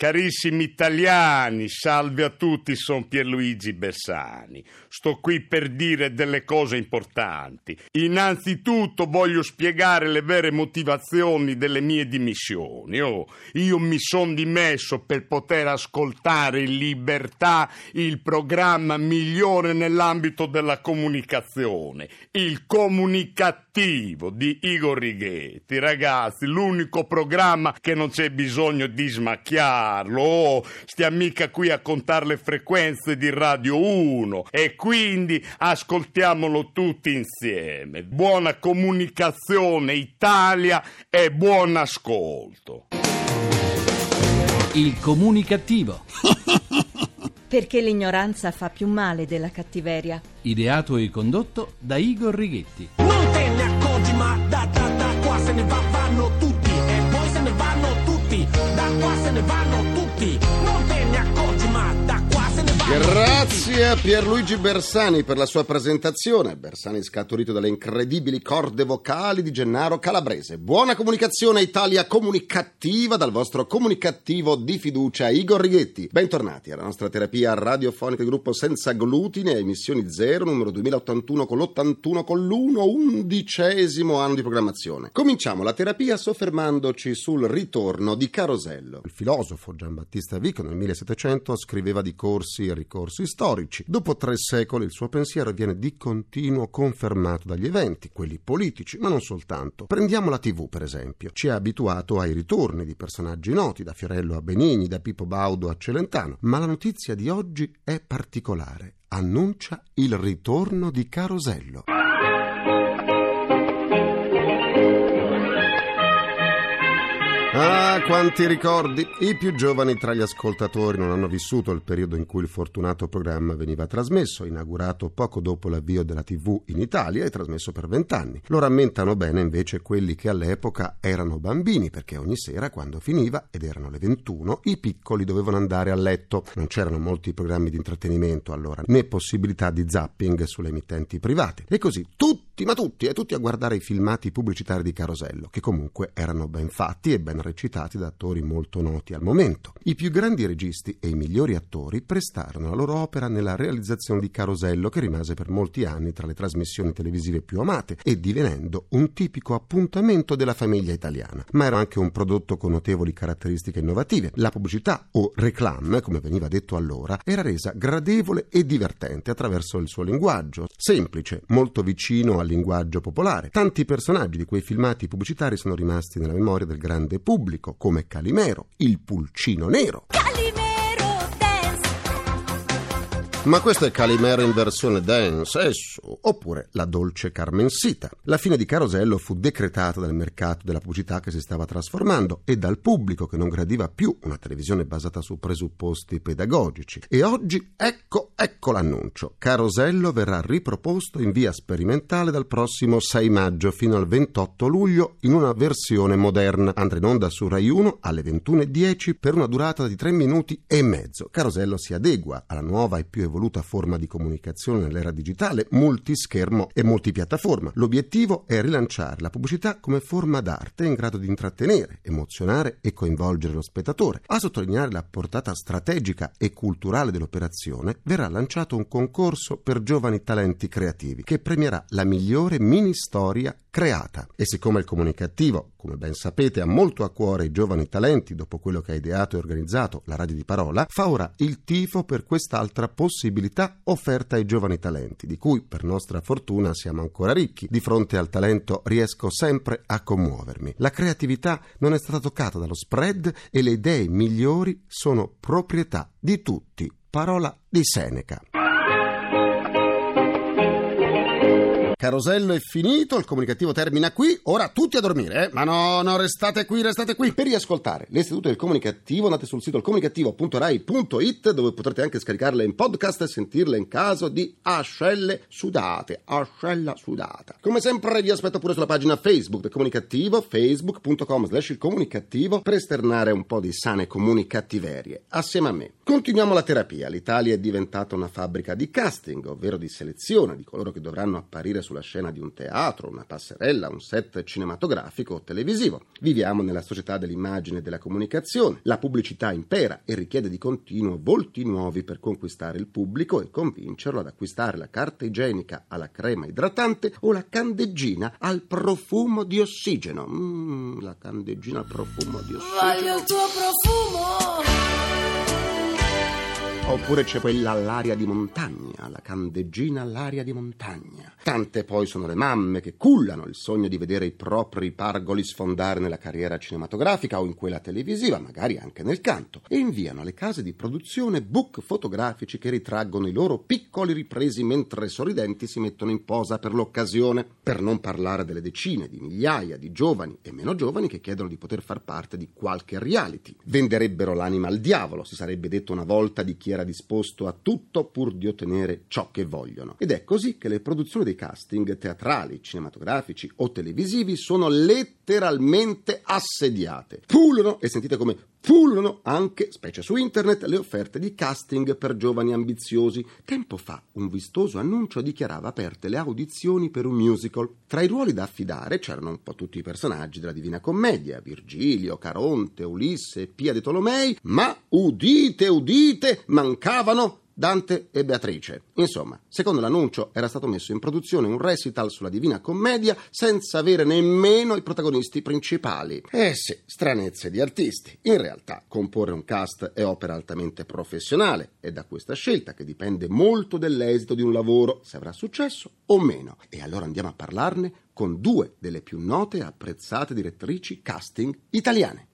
Carissimi italiani, salve a tutti, sono Pierluigi Bersani. Sto qui per dire delle cose importanti. Innanzitutto voglio spiegare le vere motivazioni delle mie dimissioni. Oh, io mi sono dimesso per poter ascoltare in libertà il programma migliore nell'ambito della comunicazione, il comunicativo di Igor Righetti. Ragazzi, l'unico programma che non c'è bisogno di smacchiare farlo. Oh, stiamo mica qui a contare le frequenze di Radio 1 e quindi ascoltiamolo tutti insieme. Buona comunicazione Italia e buon ascolto. Il comunicativo. Perché l'ignoranza fa più male della cattiveria. Ideato e condotto da Igor Righetti. Se ne va, vanno tutti e poi se ne vanno tutti, da qua se ne vanno tutti, non te ne accorgi ma da qua se ne vanno Grazie a Pierluigi Bersani per la sua presentazione. Bersani scaturito dalle incredibili corde vocali di Gennaro Calabrese. Buona comunicazione Italia comunicativa dal vostro comunicativo di fiducia Igor Righetti. Bentornati alla nostra terapia radiofonica di gruppo senza glutine, emissioni zero, numero 2081 con l'81 con l'1, undicesimo anno di programmazione. Cominciamo la terapia soffermandoci sul ritorno di Carosello. Il filosofo Giambattista Vico nel 1700 scriveva di corsi e ricorsi storici. Dopo tre secoli il suo pensiero viene di continuo confermato dagli eventi, quelli politici, ma non soltanto. Prendiamo la TV, per esempio. Ci ha abituato ai ritorni di personaggi noti, da Fiorello a Benigni, da Pippo Baudo a Celentano, ma la notizia di oggi è particolare. Annuncia il ritorno di Carosello. Ah, quanti ricordi! I più giovani tra gli ascoltatori non hanno vissuto il periodo in cui il fortunato programma veniva trasmesso, inaugurato poco dopo l'avvio della TV in Italia e trasmesso per vent'anni. Lo rammentano bene invece quelli che all'epoca erano bambini, perché ogni sera, quando finiva, ed erano le 21, i piccoli dovevano andare a letto. Non c'erano molti programmi di intrattenimento allora, né possibilità di zapping sulle emittenti private. E così tutti, ma tutti, e tutti a guardare i filmati pubblicitari di Carosello, che comunque erano ben fatti e ben recitati da attori molto noti al momento. I più grandi registi e i migliori attori prestarono la loro opera nella realizzazione di Carosello, che rimase per molti anni tra le trasmissioni televisive più amate e divenendo un tipico appuntamento della famiglia italiana. Ma era anche un prodotto con notevoli caratteristiche innovative. La pubblicità, o reclame, come veniva detto allora, era resa gradevole e divertente attraverso il suo linguaggio, semplice, molto vicino al linguaggio popolare. Tanti personaggi di quei filmati pubblicitari sono rimasti nella memoria del grande pubblico, come Calimero, il pulcino nero. Ma questo è Calimero in versione dance, esso, oppure la dolce Carmensita. La fine di Carosello fu decretata dal mercato della pubblicità che si stava trasformando e dal pubblico che non gradiva più una televisione basata su presupposti pedagogici. E oggi, ecco, ecco l'annuncio. Carosello verrà riproposto in via sperimentale dal prossimo 6 maggio fino al 28 luglio in una versione moderna. Andrà in onda su Rai 1 alle 21.10 per una durata di 3 minuti e mezzo. Carosello si adegua alla nuova e più evoluta forma di comunicazione nell'era digitale, multischermo e multipiattaforma. L'obiettivo è rilanciare la pubblicità come forma d'arte in grado di intrattenere, emozionare e coinvolgere lo spettatore. A sottolineare la portata strategica e culturale dell'operazione verrà lanciato un concorso per giovani talenti creativi che premierà la migliore mini storia creata. E siccome il comunicativo, come ben sapete, ha molto a cuore i giovani talenti dopo quello che ha ideato e organizzato la radio di parola, fa ora il tifo per quest'altra possibilità offerta ai giovani talenti, di cui per nostra fortuna siamo ancora ricchi. Di fronte al talento riesco sempre a commuovermi. La creatività non è stata toccata dallo spread e le idee migliori sono proprietà di tutti. Parola di Seneca. Carosello è finito, il comunicativo termina qui, ora tutti a dormire, eh? Ma no, no, restate qui, restate qui. Per riascoltare l'istituto del comunicativo andate sul sito comunicativo.rai.it dove potrete anche scaricarle in podcast e sentirle in caso di ascelle sudate, ascella sudata. Come sempre vi aspetto pure sulla pagina Facebook del comunicativo, facebook.com slash il comunicativo per esternare un po' di sane comunicattiverie. Assieme a me. Continuiamo la terapia. L'Italia è diventata una fabbrica di casting, ovvero di selezione di coloro che dovranno apparire sulla scena di un teatro, una passerella, un set cinematografico o televisivo. Viviamo nella società dell'immagine e della comunicazione. La pubblicità impera e richiede di continuo volti nuovi per conquistare il pubblico e convincerlo ad acquistare la carta igienica alla crema idratante o la candeggina al profumo di ossigeno. Mm, la candeggina al profumo di ossigeno. Voglio il tuo profumo. Oppure c'è quella all'aria di montagna, la candeggina all'aria di montagna. Tante poi sono le mamme che cullano il sogno di vedere i propri pargoli sfondare nella carriera cinematografica o in quella televisiva, magari anche nel canto, e inviano alle case di produzione book fotografici che ritraggono i loro piccoli ripresi mentre sorridenti si mettono in posa per l'occasione. Per non parlare delle decine di migliaia di giovani e meno giovani che chiedono di poter far parte di qualche reality. Venderebbero l'anima al diavolo, si sarebbe detto una volta di chi era disposto a tutto pur di ottenere ciò che vogliono. Ed è così che le produzioni dei casting teatrali, cinematografici o televisivi sono letteralmente assediate. Pullano, e sentite come pullano anche, specie su internet, le offerte di casting per giovani ambiziosi. Tempo fa un vistoso annuncio dichiarava aperte le audizioni per un musical. Tra i ruoli da affidare c'erano un po' tutti i personaggi della Divina Commedia, Virgilio, Caronte, Ulisse, Pia de Tolomei, ma udite, udite, mancavano Dante e Beatrice. Insomma, secondo l'annuncio era stato messo in produzione un recital sulla Divina Commedia senza avere nemmeno i protagonisti principali. Eh sì, stranezze di artisti. In realtà, comporre un cast è opera altamente professionale e da questa scelta che dipende molto dell'esito di un lavoro, se avrà successo o meno. E allora andiamo a parlarne con due delle più note e apprezzate direttrici casting italiane.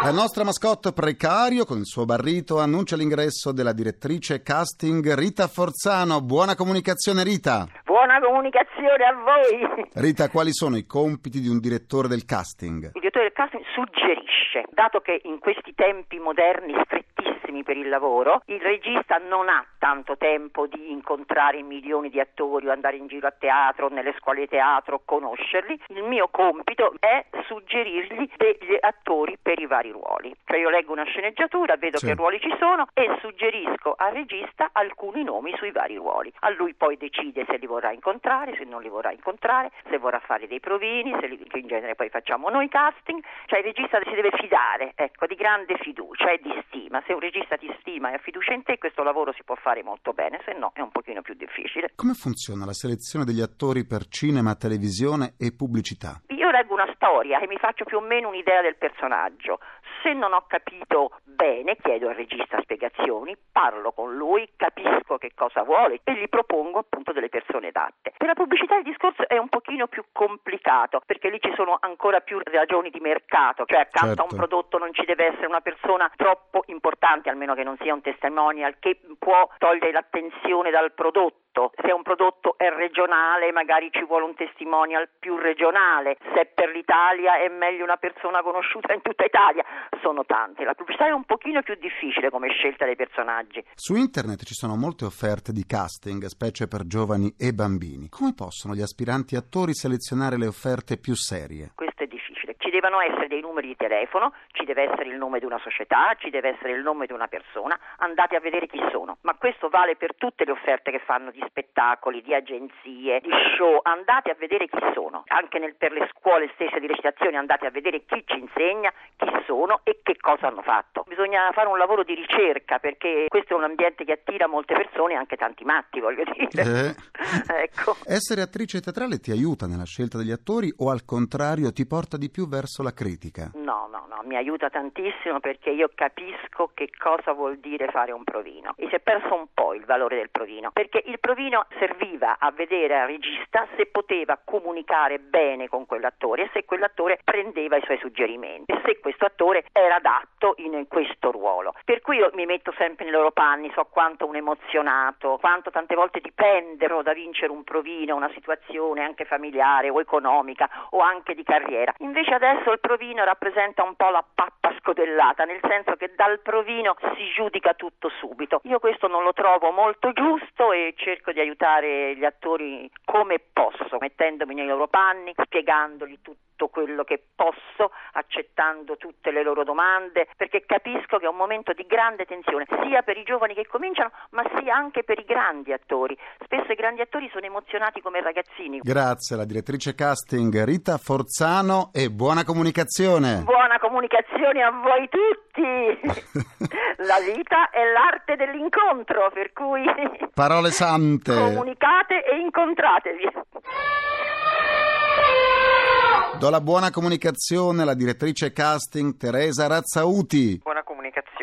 La nostra mascotte precario con il suo barrito annuncia l'ingresso della direttrice casting Rita Forzano. Buona comunicazione Rita. Buona comunicazione a voi. Rita, quali sono i compiti di un direttore del casting? Il direttore del casting suggerisce, dato che in questi tempi moderni strettissimi per il lavoro, il regista non ha tanto tempo di incontrare milioni di attori o andare in giro a teatro, nelle scuole di teatro, conoscerli. Il mio compito è suggerirgli degli attori per i vari ruoli. Cioè io leggo una sceneggiatura, vedo Sì. che ruoli ci sono e suggerisco al regista alcuni nomi sui vari ruoli. A lui poi decide se li vorrà incontrare, se non li vorrà incontrare, se vorrà fare dei provini, se li, che in genere poi facciamo noi casting. Cioè il regista si deve fidare, ecco, di grande fiducia e di stima. Se un regista ti stima e ha fiducia in te, questo lavoro si può fare molto bene, se no è un pochino più difficile. Come funziona la selezione degli attori per cinema, televisione e pubblicità? Io leggo una storia e mi faccio più o meno un'idea del personaggio. Se non ho capito bene, chiedo al regista spiegazioni, parlo con lui, capisco che cosa vuole e gli propongo appunto delle persone adatte. Per la pubblicità il discorso è un pochino più complicato perché lì ci sono ancora più ragioni di mercato, cioè accanto a Certo. un prodotto non ci deve essere una persona troppo importante, almeno che non sia un testimonial, che può togliere l'attenzione dal prodotto. Se un prodotto è regionale, magari ci vuole un testimonial più regionale. Se per l'Italia è meglio una persona conosciuta in tutta Italia. Sono tanti. La pubblicità è un pochino più difficile come scelta dei personaggi. Su internet ci sono molte offerte di casting, specie per giovani e bambini. Come possono gli aspiranti attori selezionare le offerte più serie? Questo è difficile. Ci devono essere dei numeri di telefono, ci deve essere il nome di una società, ci deve essere il nome di una persona. Andate a vedere chi sono. Ma questo vale per tutte le offerte che fanno di spettacoli, di agenzie, di show. Andate a vedere chi sono. Anche nel- per le scuole stesse di recitazione andate a vedere chi ci insegna, chi sono e che cosa hanno fatto. Bisogna fare un lavoro di ricerca perché questo è un ambiente che attira molte persone, anche tanti matti, voglio dire. ecco. Essere attrice teatrale ti aiuta nella scelta degli attori o al contrario ti porta di più verso la critica? No, no, no, mi aiuta tantissimo perché io capisco che cosa vuol dire fare un provino. E si è perso un po' il valore del provino, perché il provino serviva a vedere al regista se poteva comunicare bene con quell'attore e se quell'attore prendeva i suoi suggerimenti e se questo attore era adatto in questo ruolo. Per cui io mi metto sempre nei loro panni, so quanto un emozionato, quanto tante volte dipendono da vincere un provino, una situazione anche familiare o economica o anche di carriera. Invece adesso il provino rappresenta un po' la pappa scodellata, nel senso che dal provino si giudica tutto subito. Io questo non lo trovo molto giusto e cerco di aiutare gli attori come posso, mettendomi nei loro panni, spiegandogli tutto tutto quello che posso, accettando tutte le loro domande, perché capisco che è un momento di grande tensione, sia per i giovani che cominciano, ma sia anche per i grandi attori. Spesso i grandi attori sono emozionati come ragazzini. Grazie alla direttrice casting Rita Forzano e buona comunicazione. Buona comunicazione a voi tutti! La vita è l'arte dell'incontro, per cui Parole sante. comunicate e incontratevi. Do la buona comunicazione alla direttrice casting Teresa Razzauti. buona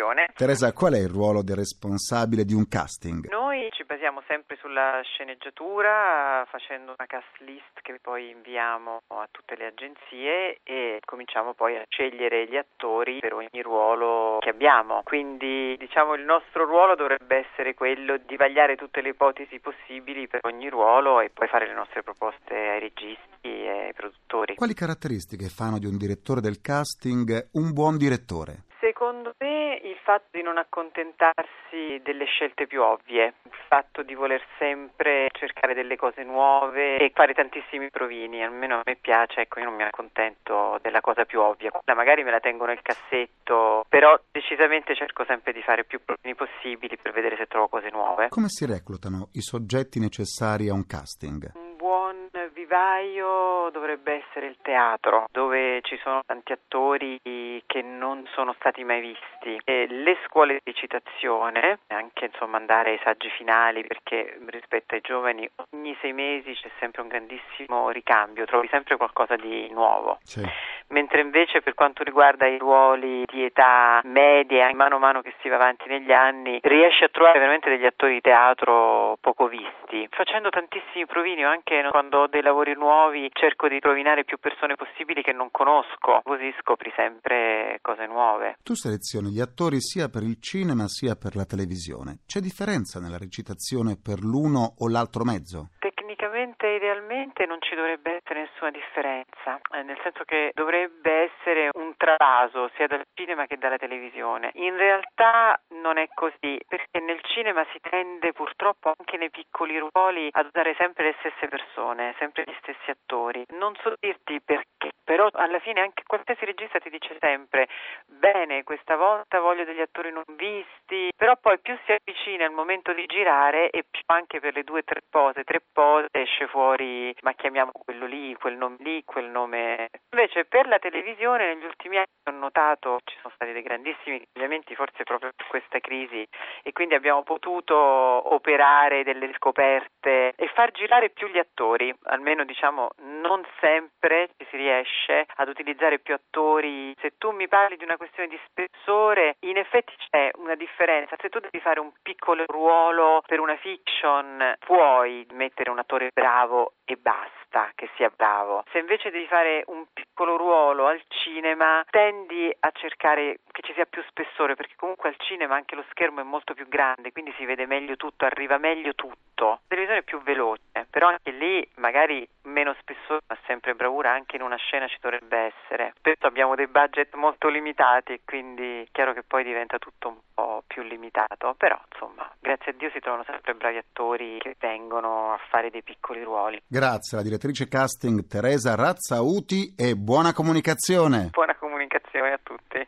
comunicazione. Teresa, qual è il ruolo del responsabile di un casting? Noi ci basiamo sempre sulla sceneggiatura facendo una cast list che poi inviamo a tutte le agenzie e cominciamo poi a scegliere gli attori per ogni ruolo che abbiamo. Quindi diciamo il nostro ruolo dovrebbe essere quello di vagliare tutte le ipotesi possibili per ogni ruolo e poi fare le nostre proposte ai registi e ai produttori. Quali caratteristiche fanno di un direttore del casting un buon direttore? Secondo me il fatto di non accontentarsi delle scelte più ovvie, il fatto di voler sempre cercare delle cose nuove e fare tantissimi provini, almeno a me piace, ecco io non mi accontento della cosa più ovvia, magari me la tengo nel cassetto, però decisamente cerco sempre di fare più provini possibili per vedere se trovo cose nuove. Come si reclutano i soggetti necessari a un casting? Un buon vivaio dovrebbe essere il teatro, dove ci sono tanti attori che non sono stati mai visti. E le scuole di citazione, anche insomma andare ai saggi finali, perché rispetto ai giovani ogni sei mesi c'è sempre un grandissimo ricambio, trovi sempre qualcosa di nuovo. Sì. Mentre invece per quanto riguarda i ruoli di età media, mano a mano che si va avanti negli anni, riesci a trovare veramente degli attori di teatro poco visti. Facendo tantissimi provini, o anche quando ho dei lavori nuovi, cerco di provinare più persone possibili che non conosco, così scopri sempre cose nuove. Tu selezioni gli attori sia per il cinema sia per la televisione. C'è differenza nella recitazione per l'uno o l'altro mezzo? Tecnicamente, idealmente non ci dovrebbe essere nessuna differenza, eh, nel senso che dovrebbe essere un trapaso sia dal cinema che dalla televisione. In realtà non è così, perché nel cinema si tende purtroppo anche nei piccoli ruoli ad usare sempre le stesse persone, sempre gli stessi attori. Non so dirti perché, però alla fine anche qualsiasi regista ti dice sempre bene, questa volta voglio degli attori non visti, però poi più si avvicina il momento di girare e più anche per le due o tre pose, tre pose esce fuori ma chiamiamo quello lì, quel nome lì, quel nome. Invece per la televisione negli ultimi anni ho notato ci sono stati dei grandissimi cambiamenti forse proprio per questa crisi e quindi abbiamo potuto operare delle scoperte e far girare più gli attori, almeno diciamo non sempre ci si riesce ad utilizzare più attori. Se tu mi parli di una questione di spessore, in effetti c'è una differenza. Se tu devi fare un piccolo ruolo per una fiction, puoi mettere un attore bravo e basta che sia bravo. Se invece devi fare un piccolo ruolo al cinema, tendi a cercare che ci sia più spessore, perché comunque al cinema anche lo schermo è molto più grande, quindi si vede meglio tutto, arriva meglio tutto. La televisione è più veloce, però anche lì magari meno spessore, ma sempre bravura anche in una scena ci dovrebbe essere. Spesso abbiamo dei budget molto limitati e quindi è chiaro che poi diventa tutto un po' più limitato, però insomma, grazie a Dio si trovano sempre bravi attori che vengono a fare dei piccoli ruoli. Grazie alla direttrice casting Teresa Razzauti e buona comunicazione. Buona comunicazione a tutti.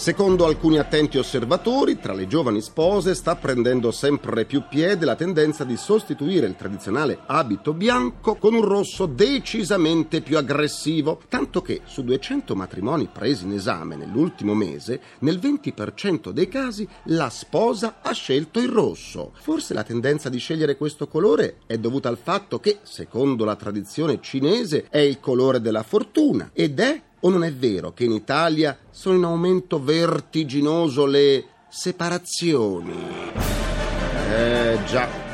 Secondo alcuni attenti osservatori, tra le giovani spose sta prendendo sempre più piede la tendenza di sostituire il tradizionale abito bianco con un rosso decisamente più aggressivo, tanto che su 200 matrimoni presi in esame nell'ultimo mese, nel 20% dei casi la sposa ha scelto il rosso. Forse la tendenza di scegliere questo colore è dovuta al fatto che, secondo la tradizione cinese, è il colore della fortuna ed è o non è vero che in Italia sono in aumento vertiginoso le separazioni? Eh già,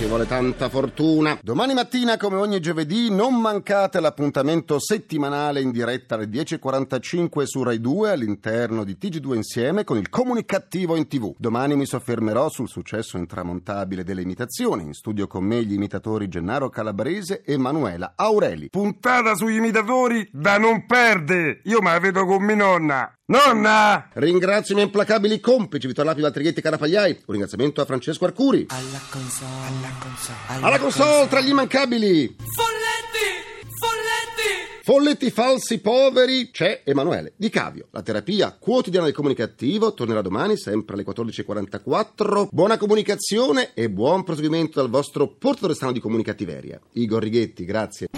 Ci vuole tanta fortuna. Domani mattina, come ogni giovedì, non mancate l'appuntamento settimanale in diretta alle 10.45 su Rai 2 all'interno di TG2 Insieme con il comunicativo in TV. Domani mi soffermerò sul successo intramontabile delle imitazioni. In studio con me gli imitatori Gennaro Calabrese e Manuela Aureli. Puntata sugli imitatori da non perde. Io me la vedo con mia nonna. Nonna! Ringrazio i miei implacabili complici Vittor Lapi, Valtrighetti e Carapagliai. Un ringraziamento a Francesco Arcuri. Alla console, alla console, Alla console tra gli immancabili. Folletti! Folletti! Folletti falsi poveri c'è Emanuele Di Cavio. La terapia quotidiana del comunicativo tornerà domani sempre alle 14.44. Buona comunicazione e buon proseguimento dal vostro portatore strano di comunicativeria. Igor Righetti, grazie.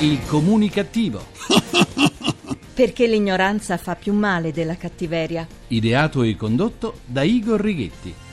Il comunicativo. Perché l'ignoranza fa più male della cattiveria. Ideato e condotto da Igor Righetti.